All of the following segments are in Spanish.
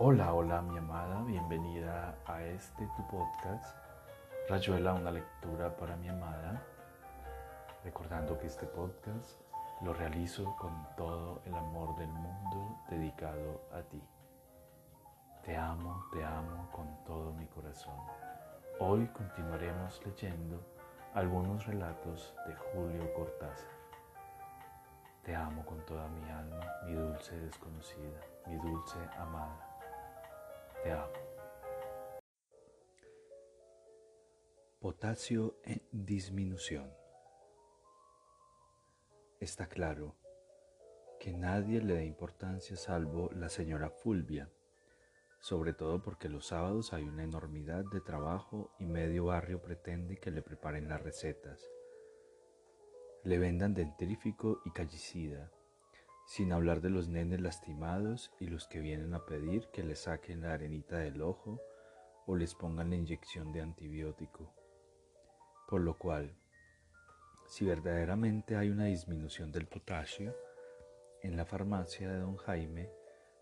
Hola, hola mi amada, bienvenida a este tu podcast, Rayuela, una lectura para mi amada. Recordando que este podcast lo realizo con todo el amor del mundo dedicado a ti. Te amo, te amo con todo mi corazón. Hoy continuaremos leyendo algunos relatos de Julio Cortázar. Te amo con toda mi alma, mi dulce desconocida, mi dulce amada. Potasio en disminución. Está claro que nadie le da importancia salvo la señora Fulvia, sobre todo porque los sábados hay una enormidad de trabajo y medio barrio pretende que le preparen las recetas. Le vendan dentrífico y callicida, sin hablar de los nenes lastimados y los que vienen a pedir que le saquen la arenita del ojo o les pongan la inyección de antibiótico. Por lo cual, si verdaderamente hay una disminución del potasio, en la farmacia de don Jaime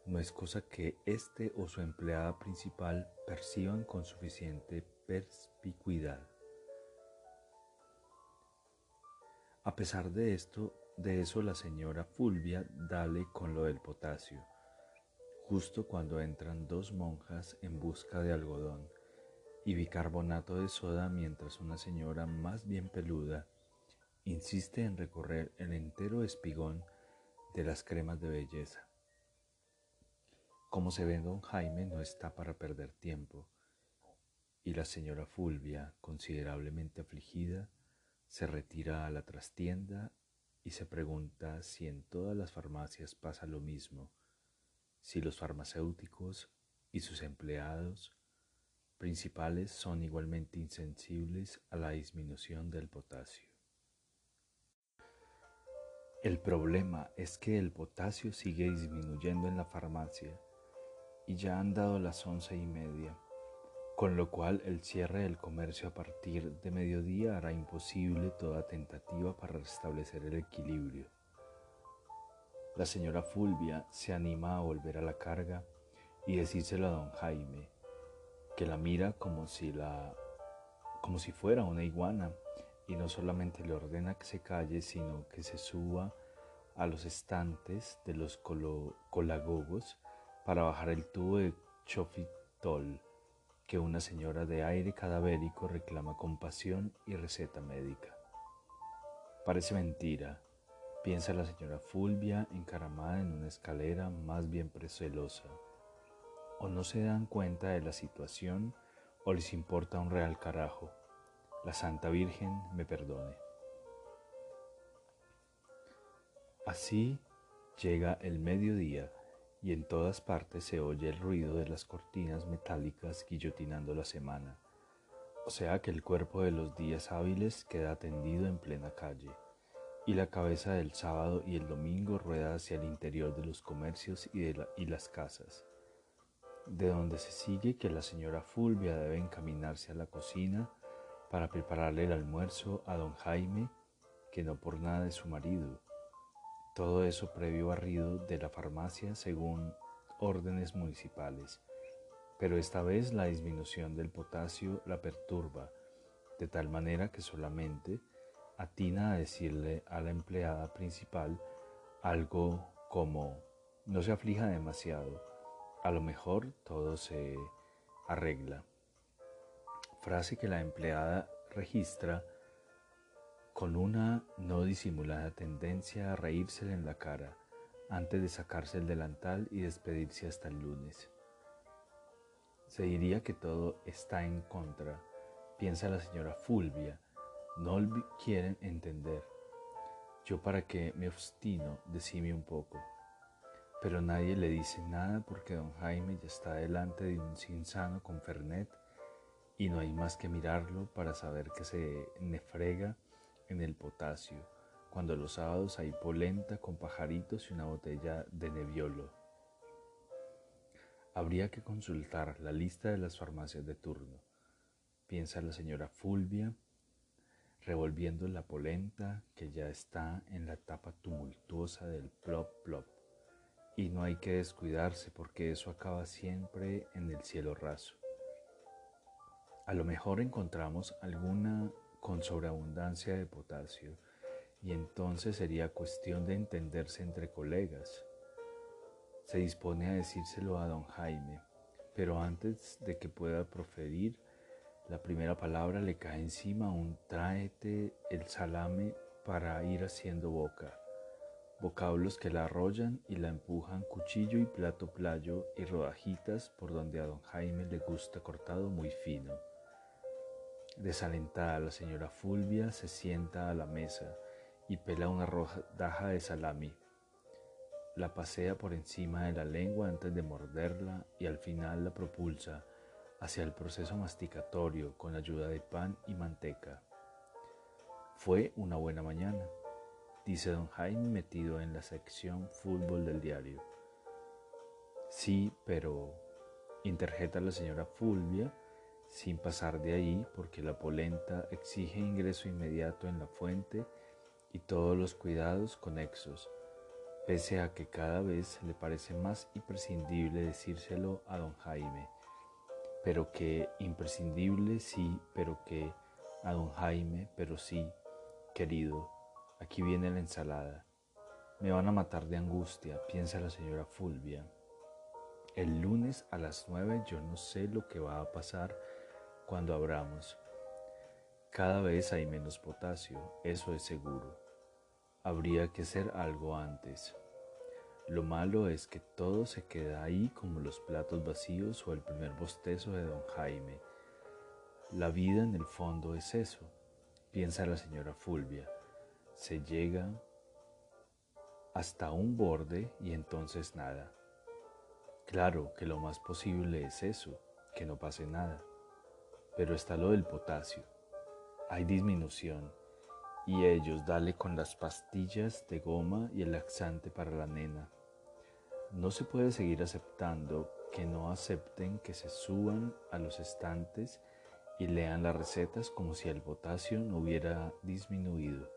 no es cosa que éste o su empleada principal perciban con suficiente perspicuidad. A pesar de esto, de eso la señora Fulvia dale con lo del potasio, justo cuando entran dos monjas en busca de algodón y bicarbonato de soda mientras una señora más bien peluda insiste en recorrer el entero espigón de las cremas de belleza. Como se ve, don Jaime no está para perder tiempo, y la señora Fulvia, considerablemente afligida, se retira a la trastienda y se pregunta si en todas las farmacias pasa lo mismo, si los farmacéuticos y sus empleados principales son igualmente insensibles a la disminución del potasio. El problema es que el potasio sigue disminuyendo en la farmacia y ya han dado las once y media con lo cual el cierre del comercio a partir de mediodía hará imposible toda tentativa para restablecer el equilibrio. La señora Fulvia se anima a volver a la carga y decírselo a don Jaime, que la mira como si, la, como si fuera una iguana y no solamente le ordena que se calle, sino que se suba a los estantes de los colagogos para bajar el tubo de chofitol que una señora de aire cadavérico reclama compasión y receta médica. Parece mentira, piensa la señora Fulvia encaramada en una escalera más bien precelosa. O no se dan cuenta de la situación o les importa un real carajo. La Santa Virgen me perdone. Así llega el mediodía y en todas partes se oye el ruido de las cortinas metálicas guillotinando la semana, o sea que el cuerpo de los días hábiles queda tendido en plena calle, y la cabeza del sábado y el domingo rueda hacia el interior de los comercios y, de y las casas, de donde se sigue que la señora Fulvia debe encaminarse a la cocina para prepararle el almuerzo a don Jaime, que no por nada es su marido, todo eso previo barrido de la farmacia según órdenes municipales. Pero esta vez la disminución del potasio la perturba, de tal manera que solamente atina a decirle a la empleada principal algo como no se aflija demasiado, a lo mejor todo se arregla. Frase que la empleada registra con una no disimulada tendencia a reírsele en la cara antes de sacarse el delantal y despedirse hasta el lunes. Se diría que todo está en contra, piensa la señora Fulvia, no quieren entender. Yo para qué me obstino, decime un poco. Pero nadie le dice nada porque don Jaime ya está delante de un cinsano con Fernet y no hay más que mirarlo para saber que se nefrega en el potasio, cuando los sábados hay polenta con pajaritos y una botella de neviolo. Habría que consultar la lista de las farmacias de turno, piensa la señora Fulvia, revolviendo la polenta que ya está en la etapa tumultuosa del plop plop y no hay que descuidarse porque eso acaba siempre en el cielo raso. A lo mejor encontramos alguna con sobreabundancia de potasio y entonces sería cuestión de entenderse entre colegas. Se dispone a decírselo a don Jaime, pero antes de que pueda proferir la primera palabra le cae encima un tráete el salame para ir haciendo boca vocablos que la arrollan y la empujan cuchillo y plato playo y rodajitas por donde a don Jaime le gusta cortado muy fino. Desalentada la señora Fulvia se sienta a la mesa y pela una rodaja de salami. La pasea por encima de la lengua antes de morderla y al final la propulsa hacia el proceso masticatorio con ayuda de pan y manteca. Fue una buena mañana dice don Jaime metido en la sección fútbol del diario. Sí, pero interjeta la señora Fulvia sin pasar de ahí porque la polenta exige ingreso inmediato en la fuente y todos los cuidados conexos, pese a que cada vez le parece más imprescindible decírselo a don Jaime, pero que imprescindible sí, pero que a don Jaime, pero sí, querido, Aquí viene la ensalada. Me van a matar de angustia, piensa la señora Fulvia. El lunes a las nueve yo no sé lo que va a pasar cuando abramos. Cada vez hay menos potasio, eso es seguro. Habría que hacer algo antes. Lo malo es que todo se queda ahí como los platos vacíos o el primer bostezo de don Jaime. La vida en el fondo es eso, piensa la señora Fulvia se llega hasta un borde y entonces nada. Claro que lo más posible es eso, que no pase nada. Pero está lo del potasio. Hay disminución y ellos dale con las pastillas de goma y el laxante para la nena. No se puede seguir aceptando que no acepten que se suban a los estantes y lean las recetas como si el potasio no hubiera disminuido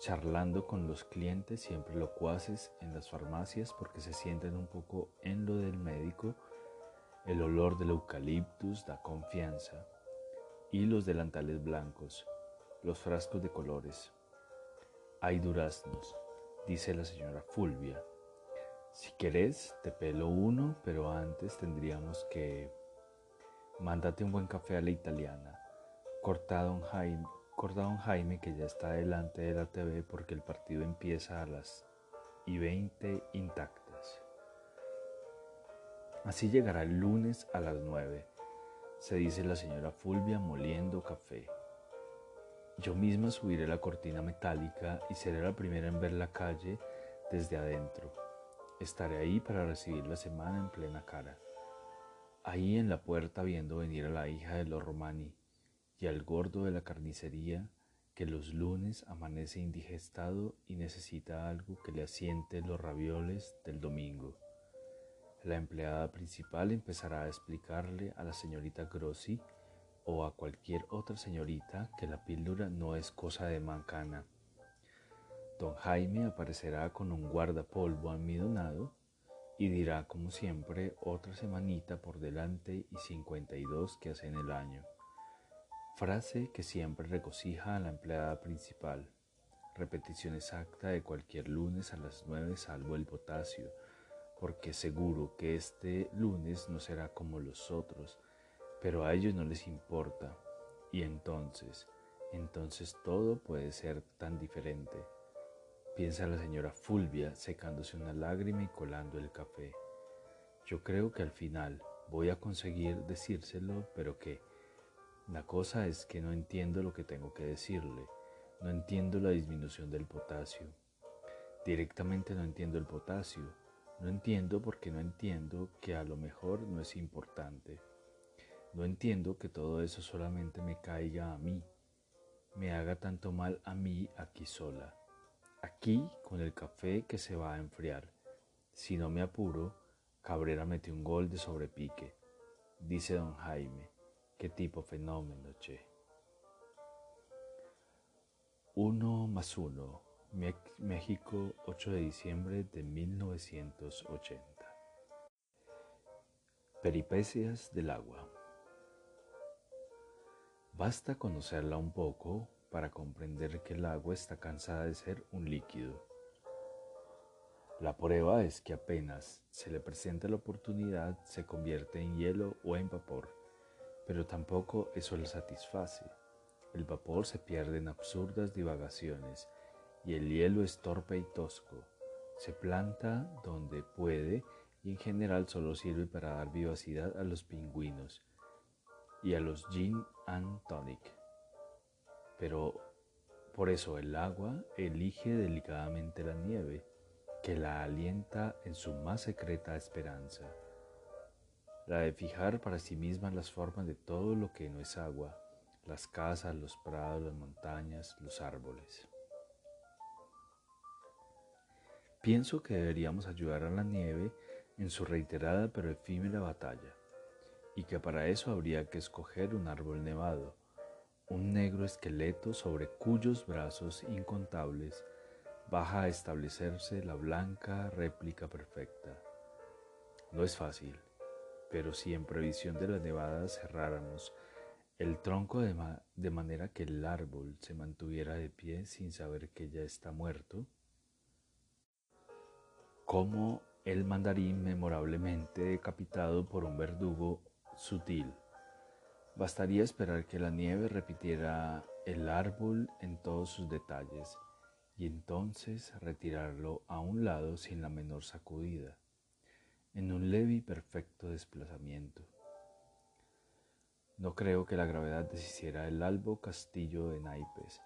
charlando con los clientes siempre locuaces en las farmacias porque se sienten un poco en lo del médico, el olor del eucaliptus da confianza y los delantales blancos, los frascos de colores. Hay duraznos, dice la señora Fulvia. Si querés, te pelo uno, pero antes tendríamos que... Mándate un buen café a la italiana. Cortado un Jaime don Jaime que ya está delante de la TV porque el partido empieza a las y 20 intactas. Así llegará el lunes a las 9, se dice la señora Fulvia moliendo café. Yo misma subiré la cortina metálica y seré la primera en ver la calle desde adentro. Estaré ahí para recibir la semana en plena cara. Ahí en la puerta viendo venir a la hija de los Romani y al gordo de la carnicería que los lunes amanece indigestado y necesita algo que le asiente los ravioles del domingo. La empleada principal empezará a explicarle a la señorita Grossi o a cualquier otra señorita que la píldora no es cosa de mancana. Don Jaime aparecerá con un guardapolvo almidonado y dirá como siempre otra semanita por delante y cincuenta y dos que hacen el año. Frase que siempre regocija a la empleada principal. Repetición exacta de cualquier lunes a las 9 salvo el potasio, porque seguro que este lunes no será como los otros, pero a ellos no les importa. Y entonces, entonces todo puede ser tan diferente. Piensa la señora Fulvia secándose una lágrima y colando el café. Yo creo que al final voy a conseguir decírselo, pero que la cosa es que no entiendo lo que tengo que decirle, no entiendo la disminución del potasio. Directamente no entiendo el potasio, no entiendo porque no entiendo que a lo mejor no es importante. No entiendo que todo eso solamente me caiga a mí, me haga tanto mal a mí aquí sola, aquí con el café que se va a enfriar. Si no me apuro, Cabrera metió un gol de sobrepique, dice don Jaime. Qué tipo fenómeno, che. Uno más uno, México, 8 de diciembre de 1980. Peripecias del agua. Basta conocerla un poco para comprender que el agua está cansada de ser un líquido. La prueba es que apenas se le presenta la oportunidad se convierte en hielo o en vapor, pero tampoco eso le satisface. El vapor se pierde en absurdas divagaciones y el hielo es torpe y tosco. Se planta donde puede y en general solo sirve para dar vivacidad a los pingüinos y a los gin and tonic. Pero por eso el agua elige delicadamente la nieve, que la alienta en su más secreta esperanza, la de fijar para sí misma las formas de todo lo que no es agua, las casas, los prados, las montañas, los árboles. Pienso que deberíamos ayudar a la nieve en su reiterada pero efímera batalla, y que para eso habría que escoger un árbol nevado, un negro esqueleto sobre cuyos brazos incontables baja a establecerse la blanca réplica perfecta. No es fácil, pero si en previsión de la nevada cerráramos el tronco de, de manera que el árbol se mantuviera de pie sin saber que ya está muerto, como el mandarín memorablemente decapitado por un verdugo sutil. Bastaría esperar que la nieve repitiera el árbol en todos sus detalles y entonces retirarlo a un lado sin la menor sacudida, en un leve y perfecto desplazamiento. No creo que la gravedad deshiciera el albo castillo de naipes.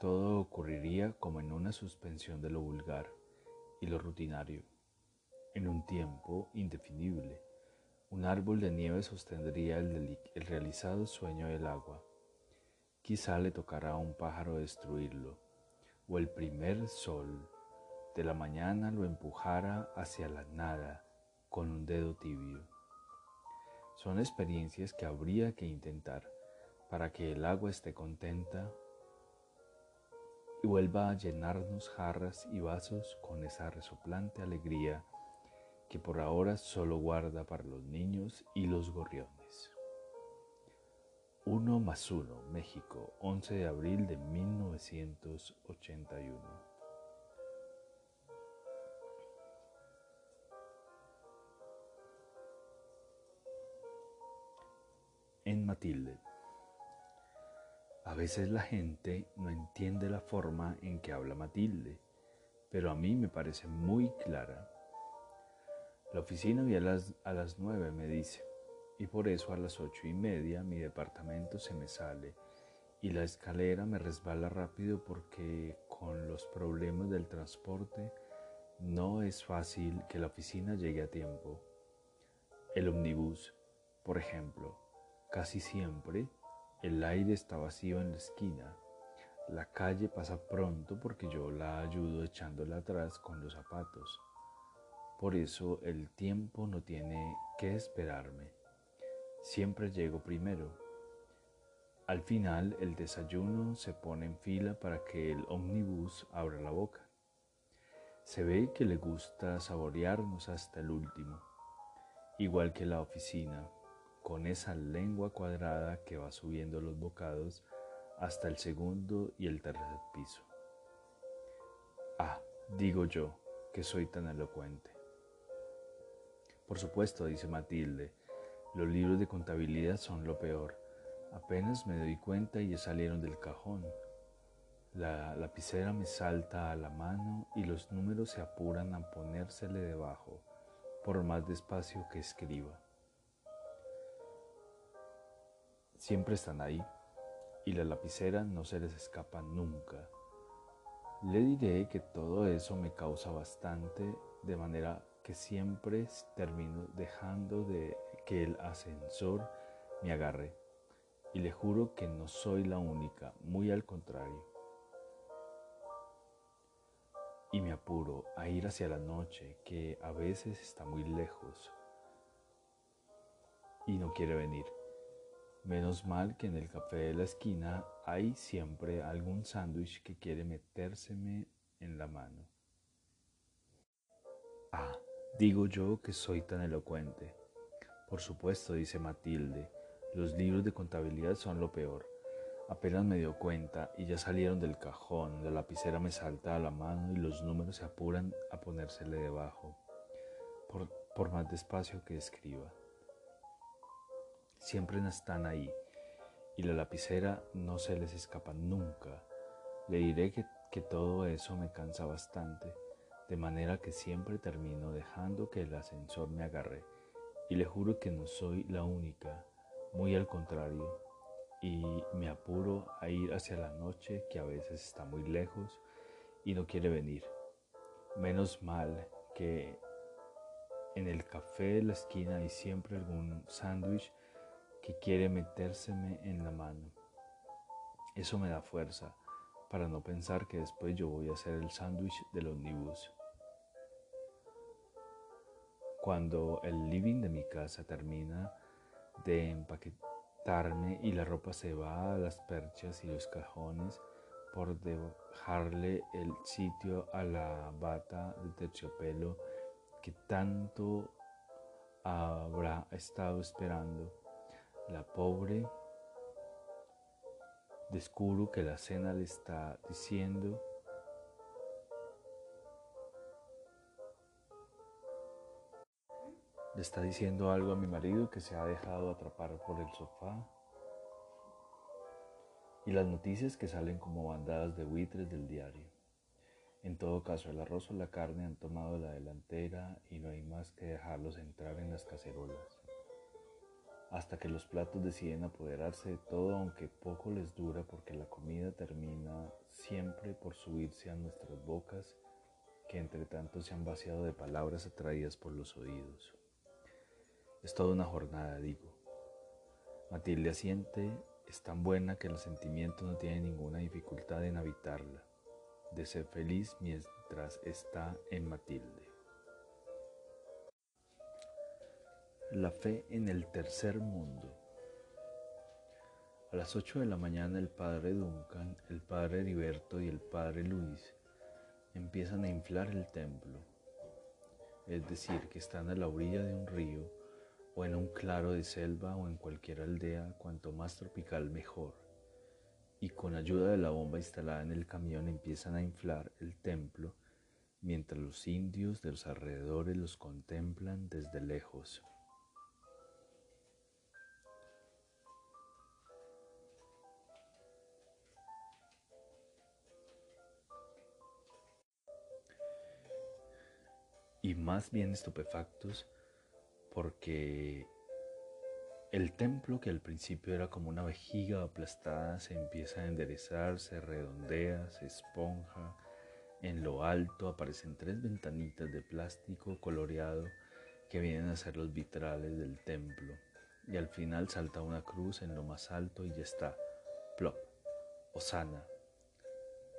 Todo ocurriría como en una suspensión de lo vulgar y lo rutinario. En un tiempo indefinible, un árbol de nieve sostendría el, el realizado sueño del agua. Quizá le tocará a un pájaro destruirlo, o el primer sol de la mañana lo empujara hacia la nada con un dedo tibio. Son experiencias que habría que intentar para que el agua esté contenta y vuelva a llenarnos jarras y vasos con esa resoplante alegría que por ahora solo guarda para los niños y los gorriones. 1 más 1, México, 11 de abril de 1981. En Matilde. A veces la gente no entiende la forma en que habla Matilde, pero a mí me parece muy clara. La oficina vi a las, a las nueve, me dice, y por eso a las ocho y media mi departamento se me sale y la escalera me resbala rápido porque con los problemas del transporte no es fácil que la oficina llegue a tiempo. El omnibus, por ejemplo, casi siempre el aire está vacío en la esquina. La calle pasa pronto porque yo la ayudo echándola atrás con los zapatos. Por eso el tiempo no tiene que esperarme. Siempre llego primero. Al final el desayuno se pone en fila para que el ómnibus abra la boca. Se ve que le gusta saborearnos hasta el último, igual que la oficina con esa lengua cuadrada que va subiendo los bocados hasta el segundo y el tercer piso. Ah, digo yo, que soy tan elocuente. Por supuesto, dice Matilde, los libros de contabilidad son lo peor. Apenas me doy cuenta y ya salieron del cajón. La lapicera me salta a la mano y los números se apuran a ponérsele debajo, por más despacio que escriba. Siempre están ahí y la lapicera no se les escapa nunca. Le diré que todo eso me causa bastante, de manera que siempre termino dejando de que el ascensor me agarre. Y le juro que no soy la única, muy al contrario. Y me apuro a ir hacia la noche, que a veces está muy lejos y no quiere venir. Menos mal que en el café de la esquina hay siempre algún sándwich que quiere metérseme en la mano. Ah, digo yo que soy tan elocuente. Por supuesto, dice Matilde, los libros de contabilidad son lo peor. Apenas me dio cuenta y ya salieron del cajón, la lapicera me salta a la mano y los números se apuran a ponérsele debajo, por, por más despacio que escriba. Siempre están ahí y la lapicera no se les escapa nunca. Le diré que, que todo eso me cansa bastante, de manera que siempre termino dejando que el ascensor me agarre. Y le juro que no soy la única, muy al contrario y me apuro a ir hacia la noche que a veces está muy lejos y no quiere venir. Menos mal que en el café de la esquina hay siempre algún sándwich quiere metérseme en la mano. Eso me da fuerza para no pensar que después yo voy a hacer el sándwich del omnibus. Cuando el living de mi casa termina de empaquetar, y la ropa se va a las perchas y los cajones por dejarle el sitio a la bata de terciopelo que tanto habrá estado esperando. La pobre descubro que la cena le está diciendo Le está diciendo algo a mi marido que se ha dejado atrapar por el sofá. Y las noticias que salen como bandadas de buitres del diario. En todo caso, el arroz o la carne han tomado la delantera y no hay más que dejarlos entrar en las cacerolas. Hasta que los platos deciden apoderarse de todo, aunque poco les dura porque la comida termina siempre por subirse a nuestras bocas, que entre tanto se han vaciado de palabras atraídas por los oídos. Es toda una jornada, digo. Matilde asiente, es tan buena que el sentimiento no tiene ninguna dificultad en habitarla, de ser feliz mientras está en Matilde. La fe en el tercer mundo. A las 8 de la mañana el padre Duncan, el padre Heriberto y el padre Luis empiezan a inflar el templo, es decir, que están a la orilla de un río o en un claro de selva o en cualquier aldea, cuanto más tropical mejor. Y con ayuda de la bomba instalada en el camión empiezan a inflar el templo, mientras los indios de los alrededores los contemplan desde lejos. Más bien estupefactos, porque el templo que al principio era como una vejiga aplastada se empieza a enderezar, se redondea, se esponja. En lo alto aparecen tres ventanitas de plástico coloreado que vienen a ser los vitrales del templo. Y al final salta una cruz en lo más alto y ya está. Plop. Osana.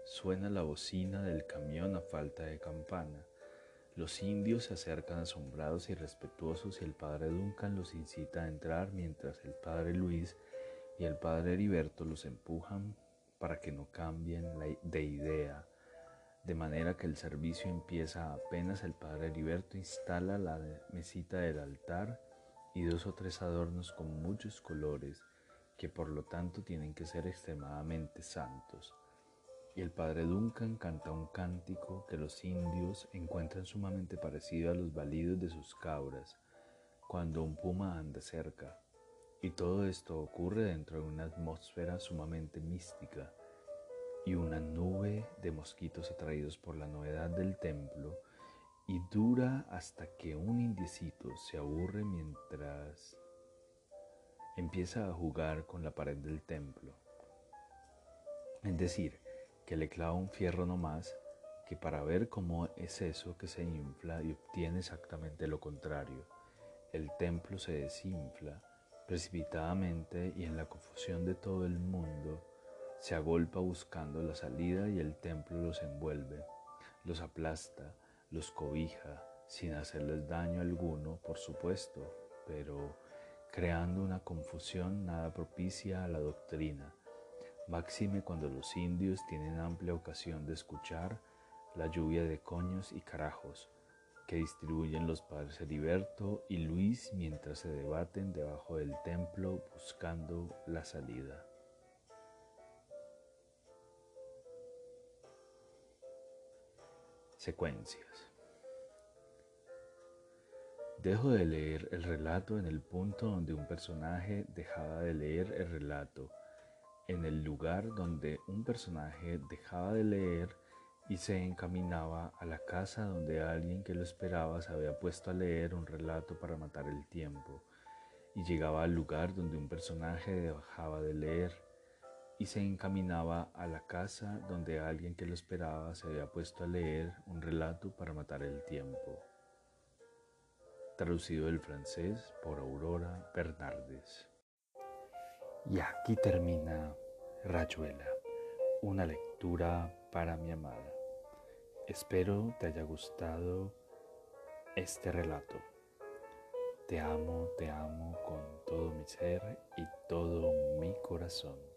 Suena la bocina del camión a falta de campana. Los indios se acercan asombrados y respetuosos y el padre Duncan los incita a entrar mientras el padre Luis y el padre Heriberto los empujan para que no cambien de idea. De manera que el servicio empieza apenas el padre Heriberto instala la mesita del altar y dos o tres adornos con muchos colores que por lo tanto tienen que ser extremadamente santos y el padre Duncan canta un cántico que los indios encuentran sumamente parecido a los balidos de sus cabras cuando un puma anda cerca. Y todo esto ocurre dentro de una atmósfera sumamente mística y una nube de mosquitos atraídos por la novedad del templo y dura hasta que un indiecito se aburre mientras empieza a jugar con la pared del templo. Es decir, que le clava un fierro nomás, que para ver cómo es eso que se infla y obtiene exactamente lo contrario. El templo se desinfla precipitadamente y en la confusión de todo el mundo se agolpa buscando la salida y el templo los envuelve, los aplasta, los cobija, sin hacerles daño alguno, por supuesto, pero creando una confusión nada propicia a la doctrina máxime cuando los indios tienen amplia ocasión de escuchar la lluvia de coños y carajos que distribuyen los padres Heriberto y Luis mientras se debaten debajo del templo buscando la salida. Secuencias. Dejo de leer el relato en el punto donde un personaje dejaba de leer el relato, en el lugar donde un personaje dejaba de leer y se encaminaba a la casa donde alguien que lo esperaba se había puesto a leer un relato para matar el tiempo, y llegaba al lugar donde un personaje dejaba de leer y se encaminaba a la casa donde alguien que lo esperaba se había puesto a leer un relato para matar el tiempo traducido del francés por Aurora Bernardes. Y aquí termina Rayuela, una lectura para mi amada. Espero te haya gustado este relato. Te amo, te amo con todo mi ser y todo mi corazón.